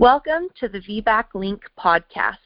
Welcome to the VBAC Link podcast.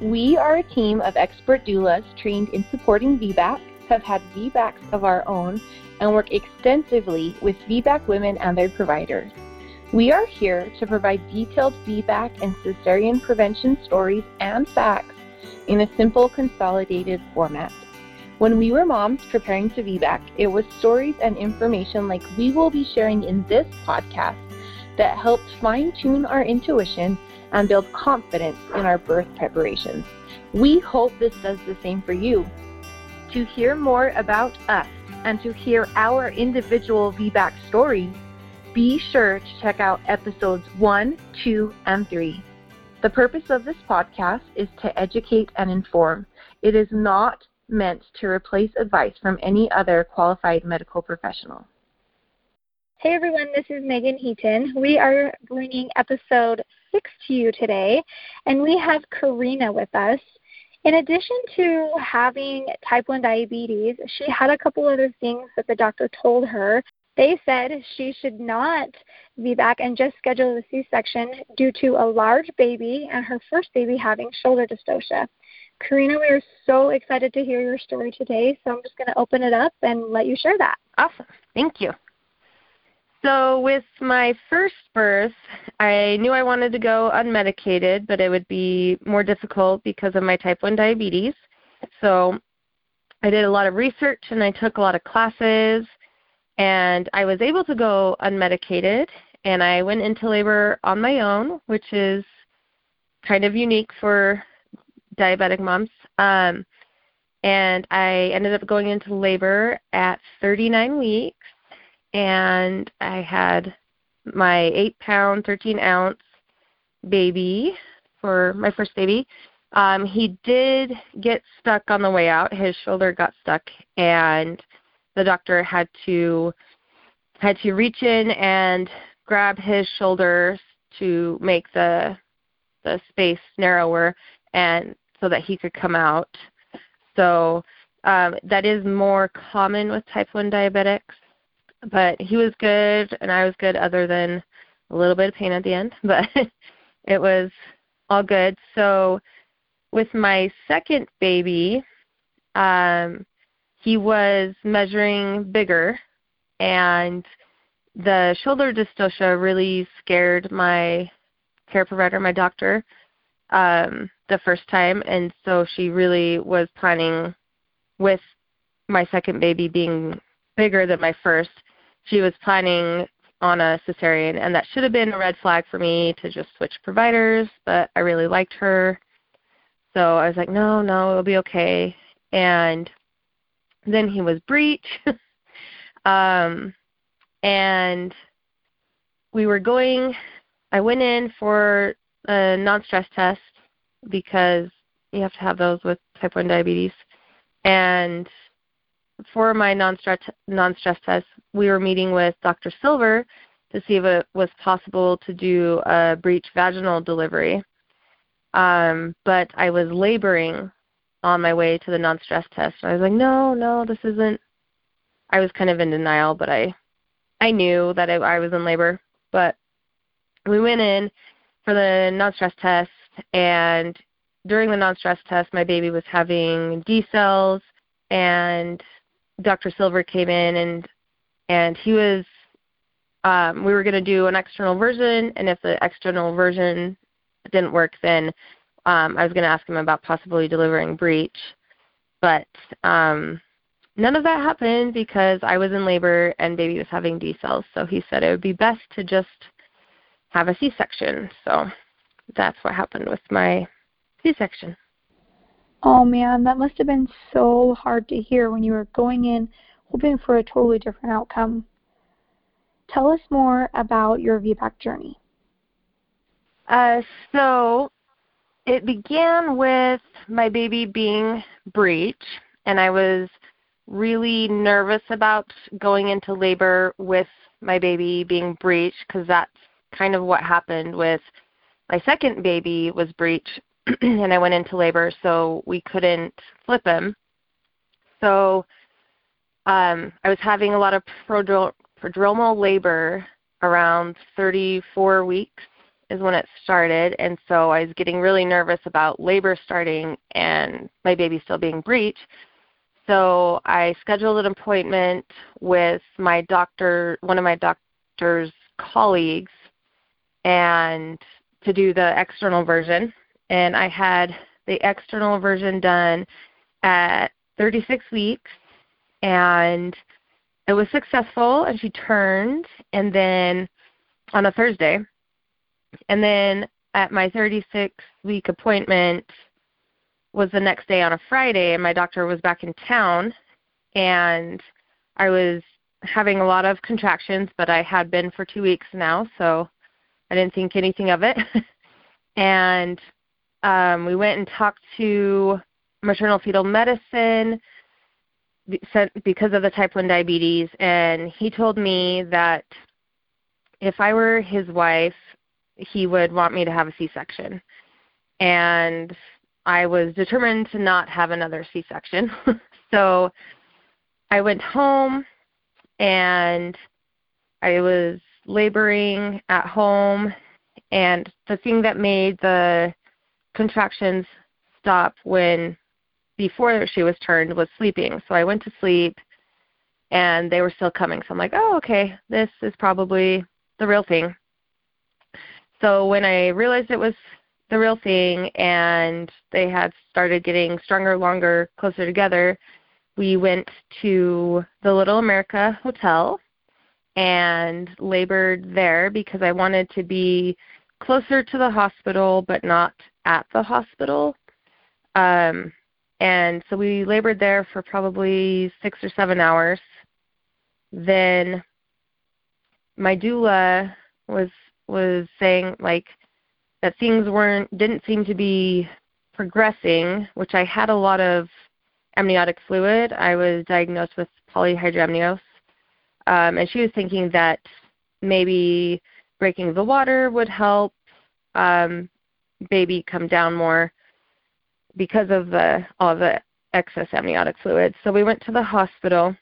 We are a team of expert doulas trained in supporting VBAC, have had VBACs of our own, and work extensively with VBAC women and their providers. We are here to provide detailed VBAC and cesarean prevention stories and facts in a simple, consolidated format. When we were moms preparing to VBAC, it was stories and information like we will be sharing in this podcast that helped fine tune our intuition and build confidence in our birth preparations. We hope this does the same for you. To hear more about us and to hear our individual VBAC stories, be sure to check out episodes 1, 2, and 3. The purpose of this podcast is to educate and inform. It is not meant to replace advice from any other qualified medical professional. Hey everyone, this is Meagan Heaton. We are bringing episode 6 to you today, and we have Karina with us. In addition to having type 1 diabetes, she had a couple other things that the doctor told her they said she should not VBAC and just schedule the C section due to a large baby and her first baby having shoulder dystocia. Karina, we are so excited to hear your story today, so I'm just going to open it up and let you share that. Awesome. Thank you. So, with my first birth, I knew I wanted to go unmedicated, but it would be more difficult because of my type 1 diabetes. So, I did a lot of research and I took a lot of classes and I was able to go unmedicated and I went into labor on my own, which is kind of unique for diabetic moms. Um, and I ended up going into labor at 39 weeks, and I had my 8 pound, 13 ounce baby for my first baby. Um, he did get stuck on the way out. His shoulder got stuck, and the doctor had to had to reach in and grab his shoulders to make the the space narrower and so that he could come out. So um, that is more common with type 1 diabetics. But he was good and I was good other than a little bit of pain at the end, but it was all good. So with my second baby, um, he was measuring bigger and the shoulder dystocia really scared my care provider, my doctor, um, the first time and so she really was planning with my second baby being bigger than my first, she was planning on a cesarean and that should have been a red flag for me to just switch providers, but I really liked her. So I was like, no, no, it'll be okay. And then he was breech. um, and we were going, I went in for a non stress test because you have to have those with type 1 diabetes. And for my non stress non stress test, we were meeting with Dr. Silver to see if it was possible to do a breech vaginal delivery. Um, but I was laboring on my way to the non-stress test. I was like, no, no, this isn't. I was kind of in denial, but I, I knew that I, I was in labor. But we went in for the non-stress test, and during the non-stress test, my baby was having decels, and Dr. Silver came in and and he was. Um, we were going to do an external version, and if the external version didn't work, then um, I was going to ask him about possibly delivering breech, but um, none of that happened because I was in labor and baby was having decels. So he said it would be best to just have a C-section. So that's what happened with my C-section. Oh man, that must have been so hard to hear when you were going in hoping for a totally different outcome. Tell us more about your VBAC journey. Uh, so it began with my baby being breech, and I was really nervous about going into labor with my baby being breech because that's kind of what happened with my second baby was breech and I went into labor so we couldn't flip him. So um, I was having a lot of prodromal labor around 34 weeks is when it started, and so I was getting really nervous about labor starting and my baby still being breech. So I scheduled an appointment with my doctor, one of my doctor's colleagues, and to do the external version. And I had the external version done at 36 weeks, and it was successful. And she turned, and then on a Thursday, and then at my 36 week appointment was the next day on a Friday, and my doctor was back in town, and I was having a lot of contractions, but I had been for two weeks now, so I didn't think anything of it. and um, we went and talked to maternal fetal medicine because of the type 1 diabetes, and he told me that if I were his wife, he would want me to have a C-section. And I was determined to not have another C-section. so I went home and I was laboring at home and the thing that made the contractions stop when before she was turned was sleeping. So I went to sleep and they were still coming. So I'm like, "Oh, okay. This is probably the real thing." So when I realized it was the real thing and they had started getting stronger, longer, closer together, we went to the Little America Hotel and labored there because I wanted to be closer to the hospital but not at the hospital. Um, and so we labored there for probably six or seven hours. Then my doula was was saying like that things weren't didn't seem to be progressing, which I had a lot of amniotic fluid. I was diagnosed with polyhydramnios, um, and she was thinking that maybe breaking the water would help um, baby come down more because of the all the excess amniotic fluid. So we went to the hospital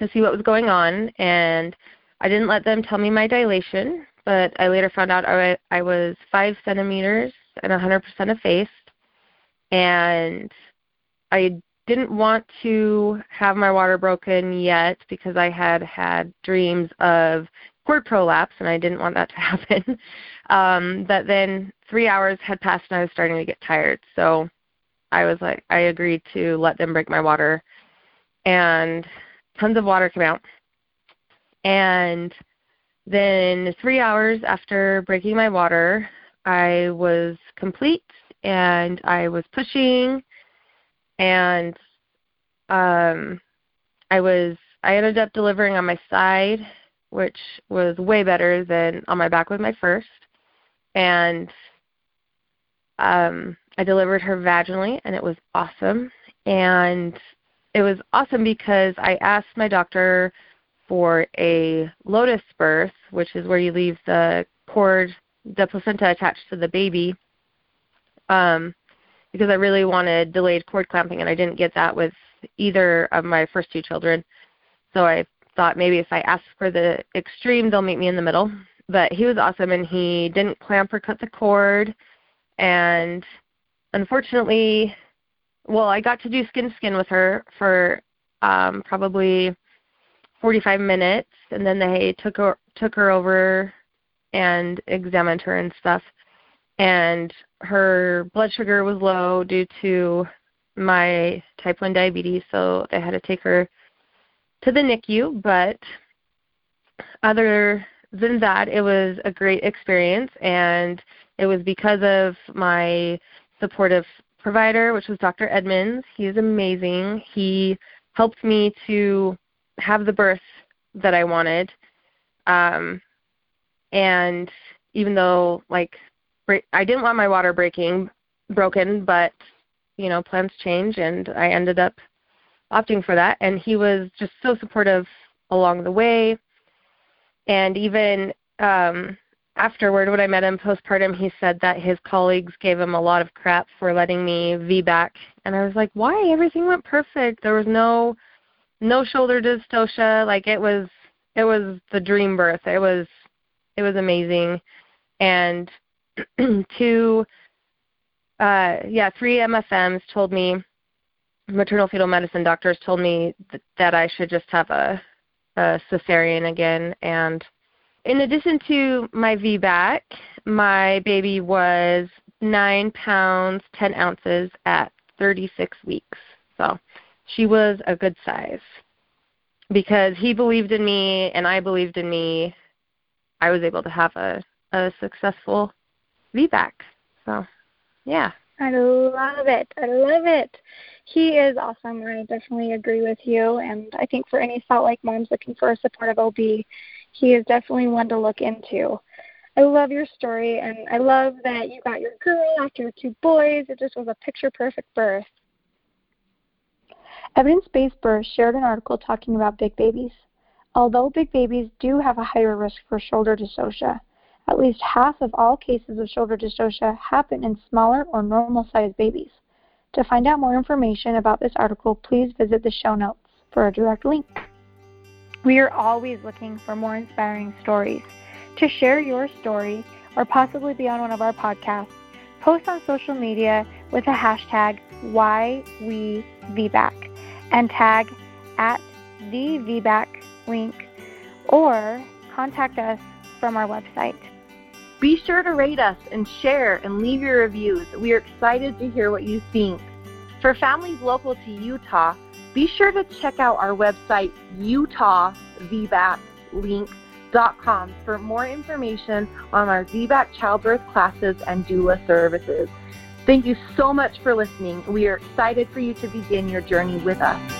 to see what was going on, and I didn't let them tell me my dilation, but I later found out I, I was five centimeters and 100% effaced, and I didn't want to have my water broken yet because I had had dreams of cord prolapse, and I didn't want that to happen. um, but then three hours had passed, and I was starting to get tired. So I was like, I agreed to let them break my water, and tons of water came out. And then three hours after breaking my water, I was complete, and I was pushing and um I was I ended up delivering on my side, which was way better than on my back with my first. And um I delivered her vaginally and it was awesome. And it was awesome because I asked my doctor for a lotus birth, which is where you leave the cord, the placenta attached to the baby. Um, because I really wanted delayed cord clamping, and I didn't get that with either of my first two children. So I thought maybe if I ask for the extreme, they'll meet me in the middle. But he was awesome, and he didn't clamp or cut the cord. And unfortunately, well, I got to do skin skin with her for um, probably 45 minutes, and then they took her took her over and examined her and stuff and her blood sugar was low due to my type 1 diabetes, so they had to take her to the NICU. But other than that, it was a great experience, and it was because of my supportive provider, which was Dr. Edmonds. He's amazing. He helped me to have the birth that I wanted. Um, and even though like I didn't want my water breaking broken, but you know plans change, and I ended up opting for that. And he was just so supportive along the way, and even um, afterward, when I met him postpartum, he said that his colleagues gave him a lot of crap for letting me VBAC, and I was like, why? Everything went perfect. There was no no shoulder dystocia. Like it was it was the dream birth. It was it was amazing, and two, uh, yeah, three MFMs told me, maternal fetal medicine doctors told me th- that I should just have a, a cesarean again. And in addition to my VBAC, my baby was nine pounds ten ounces at 36 weeks. So she was a good size because he believed in me and I believed in me. I was able to have a, a successful VBAC. So, yeah. I love it. I love it. He is awesome. I definitely agree with you. And I think for any Salt Lake moms looking for a supportive OB, he is definitely one to look into. I love your story, and I love that you got your girl after your two boys. It just was a picture perfect birth. Evidence Based Birth shared an article talking about big babies. Although big babies do have a higher risk for shoulder dystocia, at least half of all cases of shoulder dystocia happen in smaller or normal sized babies. To find out more information about this article, please visit the show notes for a direct link. We are always looking for more inspiring stories. To share your story or possibly be on one of our podcasts, post on social media with the hashtag YWeVBAC and tag at the VBAC link or contact us from our website. Be sure to rate us and share and leave your reviews. We are excited to hear what you think. For families local to Utah, be sure to check out our website, utahvbaclink.com, for more information on our VBAC childbirth classes and doula services. Thank you so much for listening. We are excited for you to begin your journey with us.